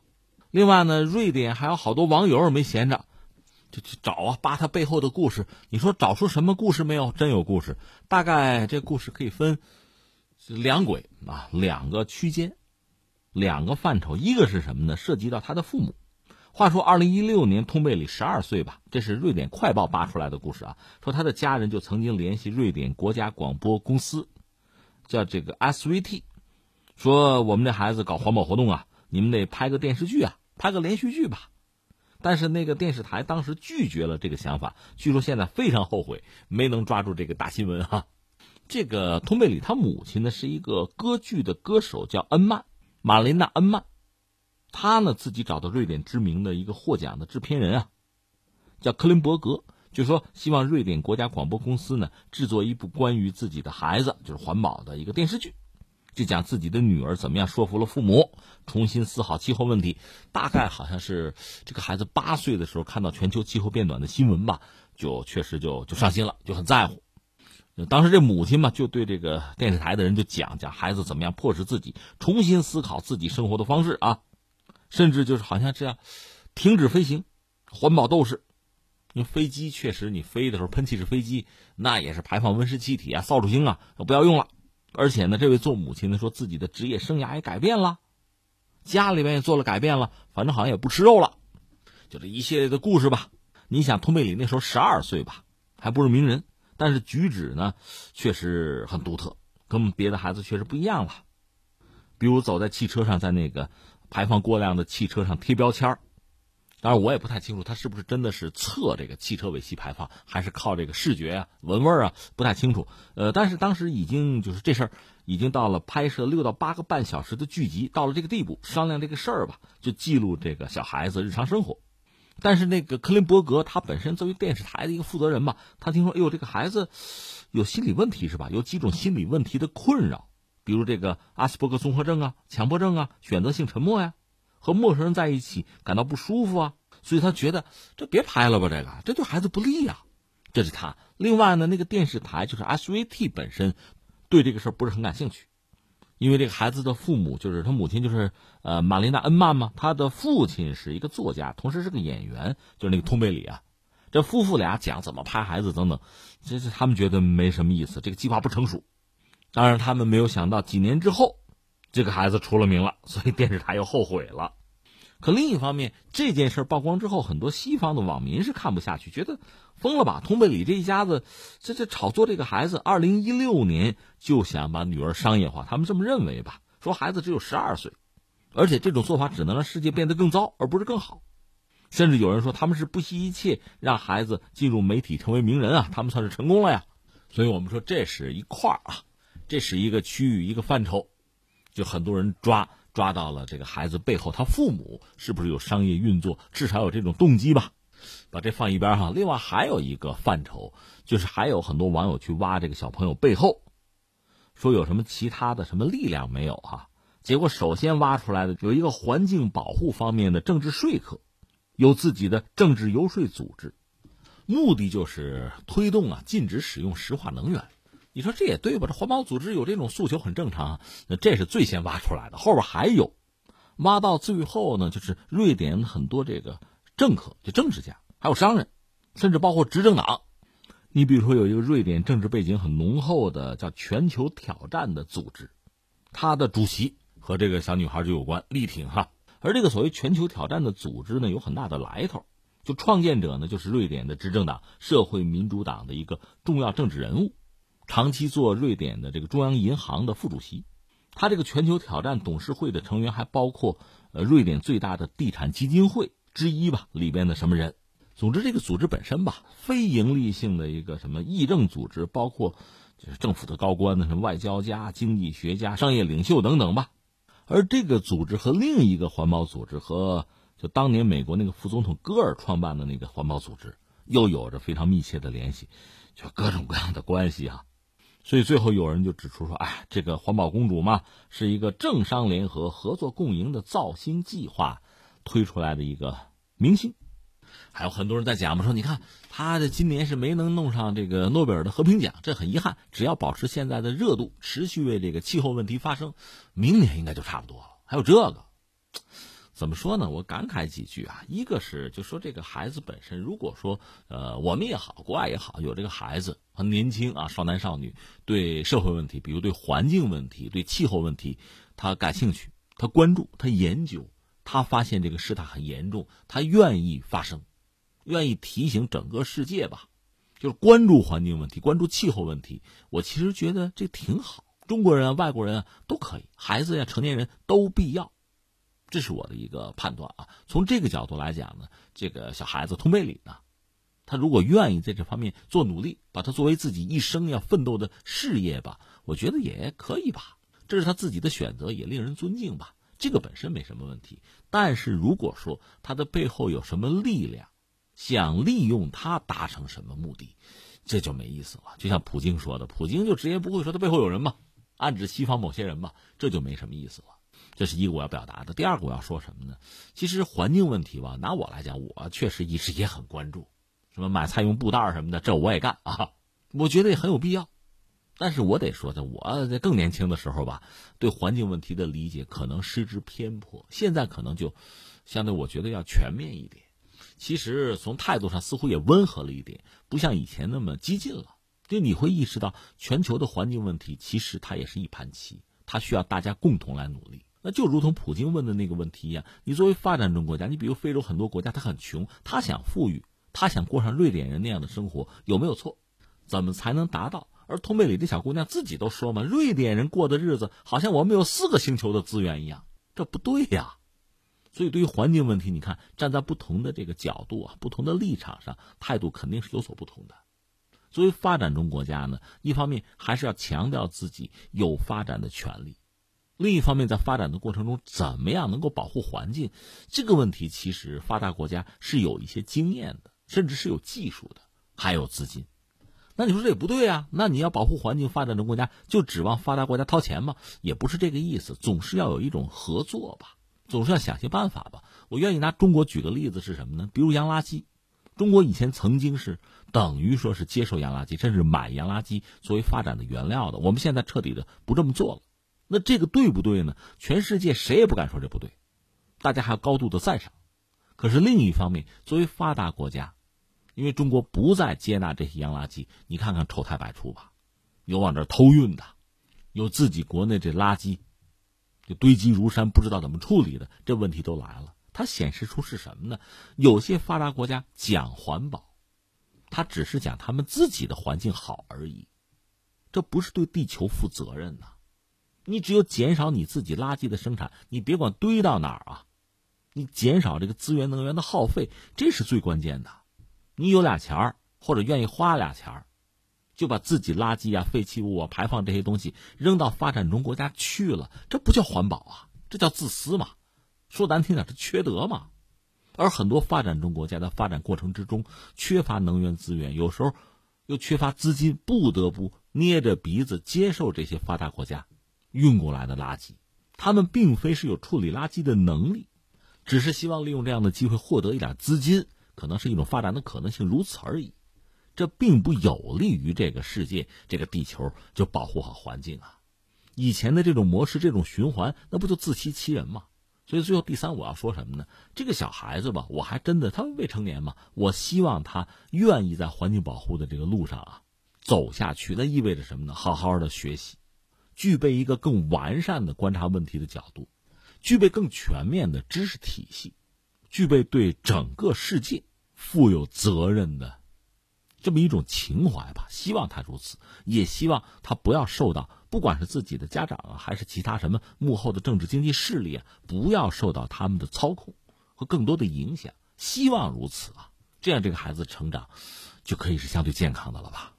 另外呢，瑞典还有好多网友没闲着，就去找啊，扒他背后的故事。你说找出什么故事没有？真有故事。大概这故事可以分两轨啊，两个区间，两个范畴。一个是什么呢？涉及到他的父母。话说，二零一六年，通贝里十二岁吧，这是瑞典快报扒出来的故事啊。说他的家人就曾经联系瑞典国家广播公司，叫这个 SVT。说我们这孩子搞环保活动啊，你们得拍个电视剧啊，拍个连续剧吧。但是那个电视台当时拒绝了这个想法，据说现在非常后悔没能抓住这个大新闻哈。这个通贝里他母亲呢是一个歌剧的歌手，叫恩曼，玛琳娜·恩曼。他呢自己找到瑞典知名的一个获奖的制片人啊，叫克林伯格，就说希望瑞典国家广播公司呢制作一部关于自己的孩子就是环保的一个电视剧。就讲自己的女儿怎么样说服了父母，重新思考气候问题。大概好像是这个孩子八岁的时候看到全球气候变暖的新闻吧，就确实就就上心了，就很在乎。当时这母亲嘛，就对这个电视台的人就讲讲孩子怎么样迫使自己重新思考自己生活的方式啊，甚至就是好像这样停止飞行，环保斗士。因为飞机确实你飞的时候喷气式飞机，那也是排放温室气体啊、扫帚星啊，都不要用了。而且呢，这位做母亲的说自己的职业生涯也改变了，家里面也做了改变了，反正好像也不吃肉了，就这一系列的故事吧。你想，通贝里那时候十二岁吧，还不是名人，但是举止呢确实很独特，跟别的孩子确实不一样了。比如走在汽车上，在那个排放过量的汽车上贴标签。当然，我也不太清楚他是不是真的是测这个汽车尾气排放，还是靠这个视觉啊、闻味儿啊，不太清楚。呃，但是当时已经就是这事儿已经到了拍摄六到八个半小时的剧集，到了这个地步，商量这个事儿吧，就记录这个小孩子日常生活。但是那个克林伯格他本身作为电视台的一个负责人吧，他听说，哎呦，这个孩子有心理问题是吧？有几种心理问题的困扰，比如这个阿斯伯格综合症啊、强迫症啊、选择性沉默呀。和陌生人在一起感到不舒服啊，所以他觉得这别拍了吧，这个这对孩子不利呀。这是他。另外呢，那个电视台就是 SVT 本身对这个事儿不是很感兴趣，因为这个孩子的父母就是他母亲就是呃玛丽娜恩曼嘛，他的父亲是一个作家，同时是个演员，就是那个通贝里啊。这夫妇俩讲怎么拍孩子等等，这是他们觉得没什么意思，这个计划不成熟。当然，他们没有想到几年之后。这个孩子出了名了，所以电视台又后悔了。可另一方面，这件事曝光之后，很多西方的网民是看不下去，觉得疯了吧？通贝里这一家子，这这炒作这个孩子，二零一六年就想把女儿商业化，他们这么认为吧？说孩子只有十二岁，而且这种做法只能让世界变得更糟，而不是更好。甚至有人说他们是不惜一切让孩子进入媒体，成为名人啊，他们算是成功了呀。所以我们说这是一块儿啊，这是一个区域，一个范畴。就很多人抓抓到了这个孩子背后，他父母是不是有商业运作？至少有这种动机吧。把这放一边哈。另外还有一个范畴，就是还有很多网友去挖这个小朋友背后，说有什么其他的什么力量没有哈？结果首先挖出来的有一个环境保护方面的政治说客，有自己的政治游说组织，目的就是推动啊禁止使用石化能源。你说这也对吧？这环保组织有这种诉求很正常。那这是最先挖出来的，后边还有，挖到最后呢，就是瑞典很多这个政客、就政治家，还有商人，甚至包括执政党。你比如说有一个瑞典政治背景很浓厚的叫“全球挑战”的组织，他的主席和这个小女孩就有关，力挺哈。而这个所谓“全球挑战”的组织呢，有很大的来头，就创建者呢，就是瑞典的执政党社会民主党的一个重要政治人物。长期做瑞典的这个中央银行的副主席，他这个全球挑战董事会的成员还包括呃瑞典最大的地产基金会之一吧里边的什么人？总之这个组织本身吧，非盈利性的一个什么议政组织，包括就是政府的高官的什么外交家、经济学家、商业领袖等等吧。而这个组织和另一个环保组织和就当年美国那个副总统戈尔创办的那个环保组织又有着非常密切的联系，就各种各样的关系啊。所以最后有人就指出说：“哎，这个环保公主嘛，是一个政商联合、合作共赢的造星计划推出来的一个明星。”还有很多人在讲嘛，说你看他的今年是没能弄上这个诺贝尔的和平奖，这很遗憾。只要保持现在的热度，持续为这个气候问题发声，明年应该就差不多了。还有这个。怎么说呢？我感慨几句啊。一个是就说这个孩子本身，如果说呃我们也好，国外也好，有这个孩子很年轻啊，少男少女对社会问题，比如对环境问题、对气候问题，他感兴趣，他关注，他研究，他发现这个事态很严重，他愿意发声，愿意提醒整个世界吧，就是关注环境问题，关注气候问题。我其实觉得这挺好，中国人啊、外国人啊都可以，孩子呀、成年人都必要。这是我的一个判断啊。从这个角度来讲呢，这个小孩子通贝里呢，他如果愿意在这方面做努力，把他作为自己一生要奋斗的事业吧，我觉得也可以吧。这是他自己的选择，也令人尊敬吧。这个本身没什么问题。但是如果说他的背后有什么力量，想利用他达成什么目的，这就没意思了。就像普京说的，普京就直言不讳说他背后有人嘛，暗指西方某些人嘛，这就没什么意思了。这是一个我要表达的。第二个我要说什么呢？其实环境问题吧，拿我来讲，我确实一直也很关注。什么买菜用布袋什么的，这我也干啊。我觉得也很有必要。但是我得说的，我在更年轻的时候吧，对环境问题的理解可能失之偏颇。现在可能就相对我觉得要全面一点。其实从态度上似乎也温和了一点，不像以前那么激进了。就你会意识到，全球的环境问题其实它也是一盘棋，它需要大家共同来努力。那就如同普京问的那个问题一样，你作为发展中国家，你比如非洲很多国家，他很穷，他想富裕，他想过上瑞典人那样的生活，有没有错？怎么才能达到？而通贝里这小姑娘自己都说嘛，瑞典人过的日子好像我们有四个星球的资源一样，这不对呀。所以对于环境问题，你看站在不同的这个角度啊，不同的立场上，态度肯定是有所不同的。作为发展中国家呢，一方面还是要强调自己有发展的权利，另一方面在发展的过程中，怎么样能够保护环境，这个问题其实发达国家是有一些经验的，甚至是有技术的，还有资金。那你说这也不对啊？那你要保护环境，发展中国家就指望发达国家掏钱吗？也不是这个意思，总是要有一种合作吧，总是要想些办法吧。我愿意拿中国举个例子是什么呢？比如洋垃圾，中国以前曾经是等于说是接受洋垃圾，甚至买洋垃圾作为发展的原料的。我们现在彻底的不这么做了，那这个对不对呢？全世界谁也不敢说这不对，大家还要高度的赞赏。可是另一方面，作为发达国家。因为中国不再接纳这些洋垃圾，你看看丑态百出吧，有往这偷运的，有自己国内这垃圾就堆积如山，不知道怎么处理的，这问题都来了。它显示出是什么呢？有些发达国家讲环保，它只是讲他们自己的环境好而已，这不是对地球负责任呐。你只有减少你自己垃圾的生产，你别管堆到哪儿啊，你减少这个资源能源的耗费，这是最关键的。你有俩钱儿，或者愿意花俩钱儿，就把自己垃圾啊、废弃物啊、排放这些东西扔到发展中国家去了，这不叫环保啊，这叫自私嘛。说难听点，这缺德嘛。而很多发展中国家在发展过程之中缺乏能源资源，有时候又缺乏资金，不得不捏着鼻子接受这些发达国家运过来的垃圾。他们并非是有处理垃圾的能力，只是希望利用这样的机会获得一点资金。可能是一种发展的可能性，如此而已。这并不有利于这个世界、这个地球就保护好环境啊。以前的这种模式、这种循环，那不就自欺欺人吗？所以最后第三，我要说什么呢？这个小孩子吧，我还真的，他未成年嘛，我希望他愿意在环境保护的这个路上啊走下去。那意味着什么呢？好好的学习，具备一个更完善的观察问题的角度，具备更全面的知识体系。具备对整个世界负有责任的这么一种情怀吧，希望他如此，也希望他不要受到，不管是自己的家长啊，还是其他什么幕后的政治经济势力啊，不要受到他们的操控和更多的影响。希望如此啊，这样这个孩子成长就可以是相对健康的了吧。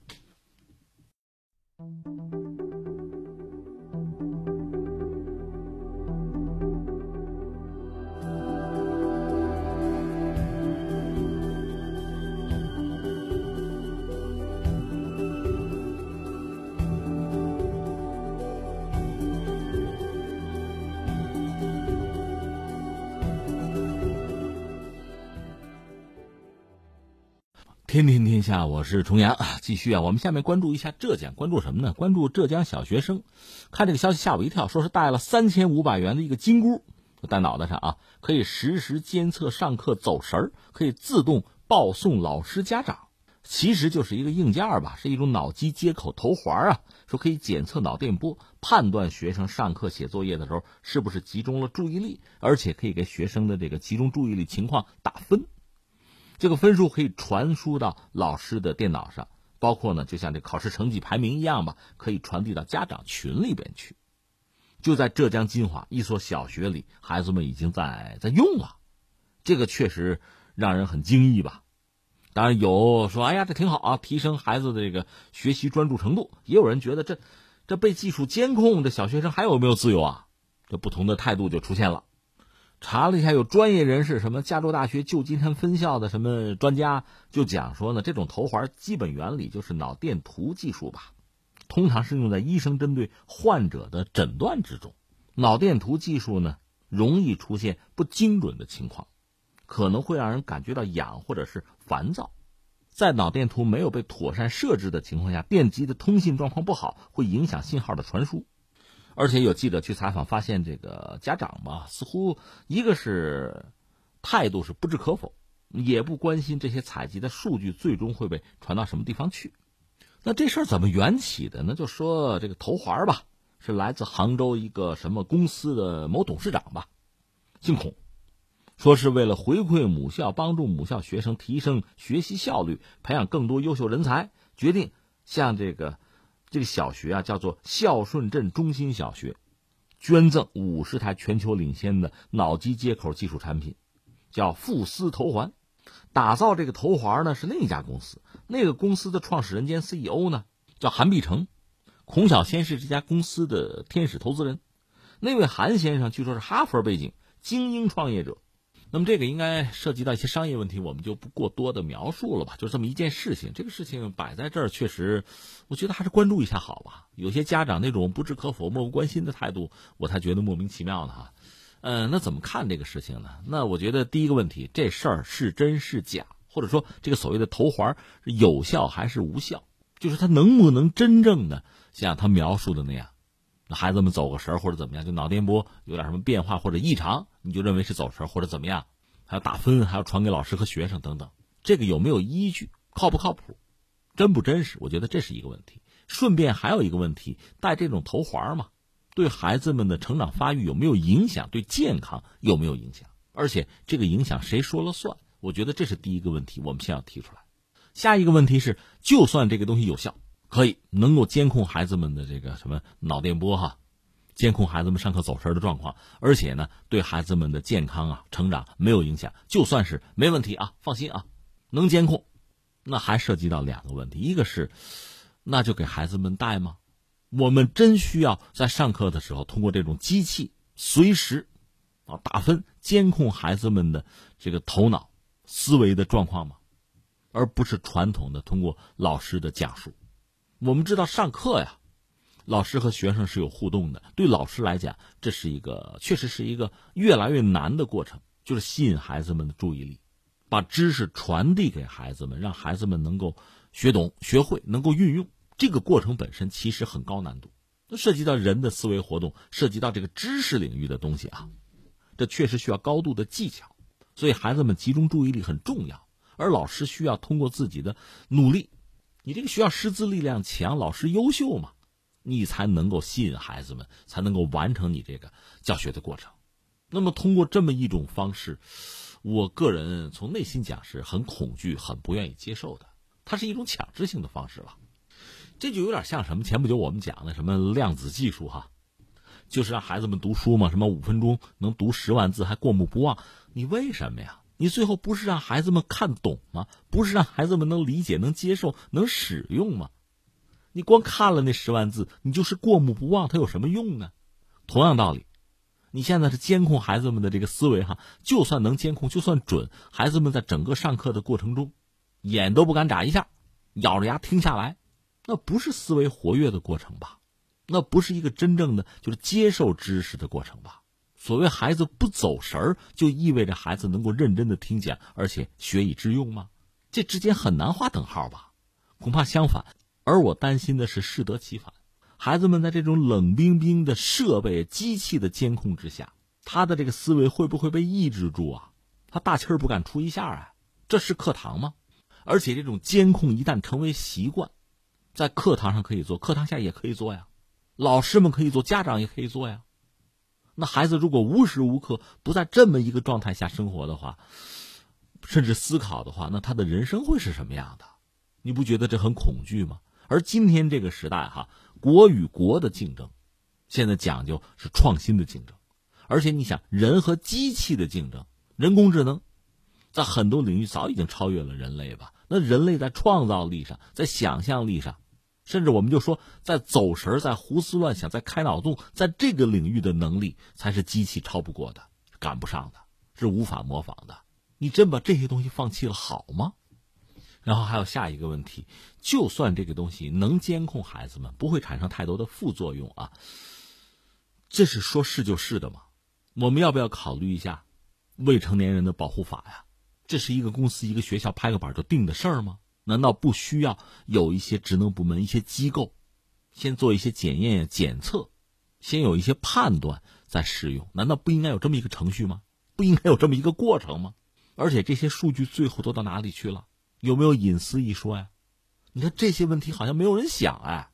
天天天下，我是重阳。继续啊，我们下面关注一下浙江，关注什么呢？关注浙江小学生。看这个消息吓我一跳，说是带了三千五百元的一个金箍，戴脑袋上啊，可以实时监测上课走神儿，可以自动报送老师家长。其实就是一个硬件吧，是一种脑机接口头环啊，说可以检测脑电波，判断学生上课写作业的时候是不是集中了注意力，而且可以给学生的这个集中注意力情况打分。这个分数可以传输到老师的电脑上，包括呢，就像这考试成绩排名一样吧，可以传递到家长群里边去。就在浙江金华一所小学里，孩子们已经在在用了，这个确实让人很惊异吧。当然有说，哎呀，这挺好啊，提升孩子的这个学习专注程度。也有人觉得这这被技术监控，这小学生还有没有自由啊？这不同的态度就出现了。查了一下，有专业人士，什么加州大学旧金山分校的什么专家就讲说呢，这种头环基本原理就是脑电图技术吧，通常是用在医生针对患者的诊断之中。脑电图技术呢，容易出现不精准的情况，可能会让人感觉到痒或者是烦躁。在脑电图没有被妥善设置的情况下，电极的通信状况不好，会影响信号的传输。而且有记者去采访，发现这个家长吧，似乎一个是态度是不置可否，也不关心这些采集的数据最终会被传到什么地方去。那这事儿怎么缘起的呢？就说这个头环吧，是来自杭州一个什么公司的某董事长吧，姓孔，说是为了回馈母校，帮助母校学生提升学习效率，培养更多优秀人才，决定向这个这个小学啊，叫做孝顺镇中心小学，捐赠五十台全球领先的脑机接口技术产品，叫富思头环。打造这个头环呢是另一家公司，那个公司的创始人兼 CEO 呢叫韩碧成，孔晓先是这家公司的天使投资人。那位韩先生据说是哈佛背景，精英创业者。那么这个应该涉及到一些商业问题，我们就不过多的描述了吧。就这么一件事情，这个事情摆在这儿，确实，我觉得还是关注一下好吧。有些家长那种不置可否、漠不关心的态度，我才觉得莫名其妙呢哈。嗯，那怎么看这个事情呢？那我觉得第一个问题，这事儿是真是假，或者说这个所谓的头环有效还是无效？就是它能不能真正的像他描述的那样？孩子们走个神或者怎么样，就脑电波有点什么变化或者异常，你就认为是走神或者怎么样，还要打分，还要传给老师和学生等等，这个有没有依据？靠不靠谱？真不真实？我觉得这是一个问题。顺便还有一个问题，戴这种头环嘛，对孩子们的成长发育有没有影响？对健康有没有影响？而且这个影响谁说了算？我觉得这是第一个问题，我们先要提出来。下一个问题是，就算这个东西有效。可以能够监控孩子们的这个什么脑电波哈，监控孩子们上课走神的状况，而且呢，对孩子们的健康啊、成长没有影响，就算是没问题啊，放心啊，能监控。那还涉及到两个问题，一个是，那就给孩子们带吗？我们真需要在上课的时候通过这种机器随时啊打分监控孩子们的这个头脑思维的状况吗？而不是传统的通过老师的讲述。我们知道上课呀，老师和学生是有互动的。对老师来讲，这是一个确实是一个越来越难的过程，就是吸引孩子们的注意力，把知识传递给孩子们，让孩子们能够学懂、学会、能够运用。这个过程本身其实很高难度，涉及到人的思维活动，涉及到这个知识领域的东西啊，这确实需要高度的技巧。所以孩子们集中注意力很重要，而老师需要通过自己的努力。你这个学校师资力量强，老师优秀嘛，你才能够吸引孩子们，才能够完成你这个教学的过程。那么通过这么一种方式，我个人从内心讲是很恐惧、很不愿意接受的。它是一种强制性的方式了，这就有点像什么？前不久我们讲的什么量子技术哈，就是让孩子们读书嘛，什么五分钟能读十万字还过目不忘，你为什么呀？你最后不是让孩子们看懂吗？不是让孩子们能理解、能接受、能使用吗？你光看了那十万字，你就是过目不忘，它有什么用呢？同样道理，你现在是监控孩子们的这个思维哈，就算能监控，就算准，孩子们在整个上课的过程中，眼都不敢眨一下，咬着牙听下来，那不是思维活跃的过程吧？那不是一个真正的就是接受知识的过程吧？所谓孩子不走神儿，就意味着孩子能够认真的听讲，而且学以致用吗？这之间很难划等号吧？恐怕相反。而我担心的是适得其反，孩子们在这种冷冰冰的设备、机器的监控之下，他的这个思维会不会被抑制住啊？他大气儿不敢出一下啊？这是课堂吗？而且这种监控一旦成为习惯，在课堂上可以做，课堂下也可以做呀，老师们可以做，家长也可以做呀。那孩子如果无时无刻不在这么一个状态下生活的话，甚至思考的话，那他的人生会是什么样的？你不觉得这很恐惧吗？而今天这个时代，哈，国与国的竞争，现在讲究是创新的竞争，而且你想，人和机器的竞争，人工智能，在很多领域早已经超越了人类吧？那人类在创造力上，在想象力上。甚至我们就说，在走神在胡思乱想，在开脑洞，在这个领域的能力，才是机器超不过的，赶不上的，是无法模仿的。你真把这些东西放弃了好吗？然后还有下一个问题，就算这个东西能监控孩子们，不会产生太多的副作用啊，这是说是就是的吗？我们要不要考虑一下未成年人的保护法呀？这是一个公司、一个学校拍个板就定的事儿吗？难道不需要有一些职能部门、一些机构，先做一些检验、检测，先有一些判断再使用？难道不应该有这么一个程序吗？不应该有这么一个过程吗？而且这些数据最后都到哪里去了？有没有隐私一说呀？你看这些问题好像没有人想哎，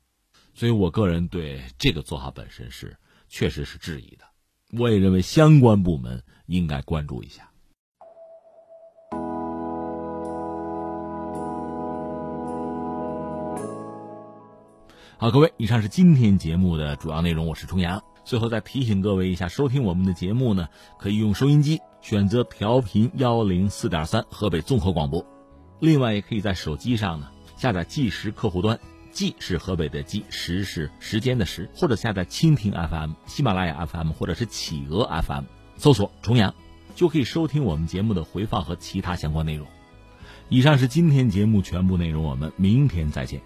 所以我个人对这个做法本身是确实是质疑的。我也认为相关部门应该关注一下。好，各位，以上是今天节目的主要内容，我是重阳。最后再提醒各位一下，收听我们的节目呢，可以用收音机选择调频幺零四点三河北综合广播，另外也可以在手机上呢下载计时客户端，计是河北的计，时是时间的时，或者下载蜻蜓 FM、喜马拉雅 FM 或者是企鹅 FM，搜索重阳，就可以收听我们节目的回放和其他相关内容。以上是今天节目全部内容，我们明天再见。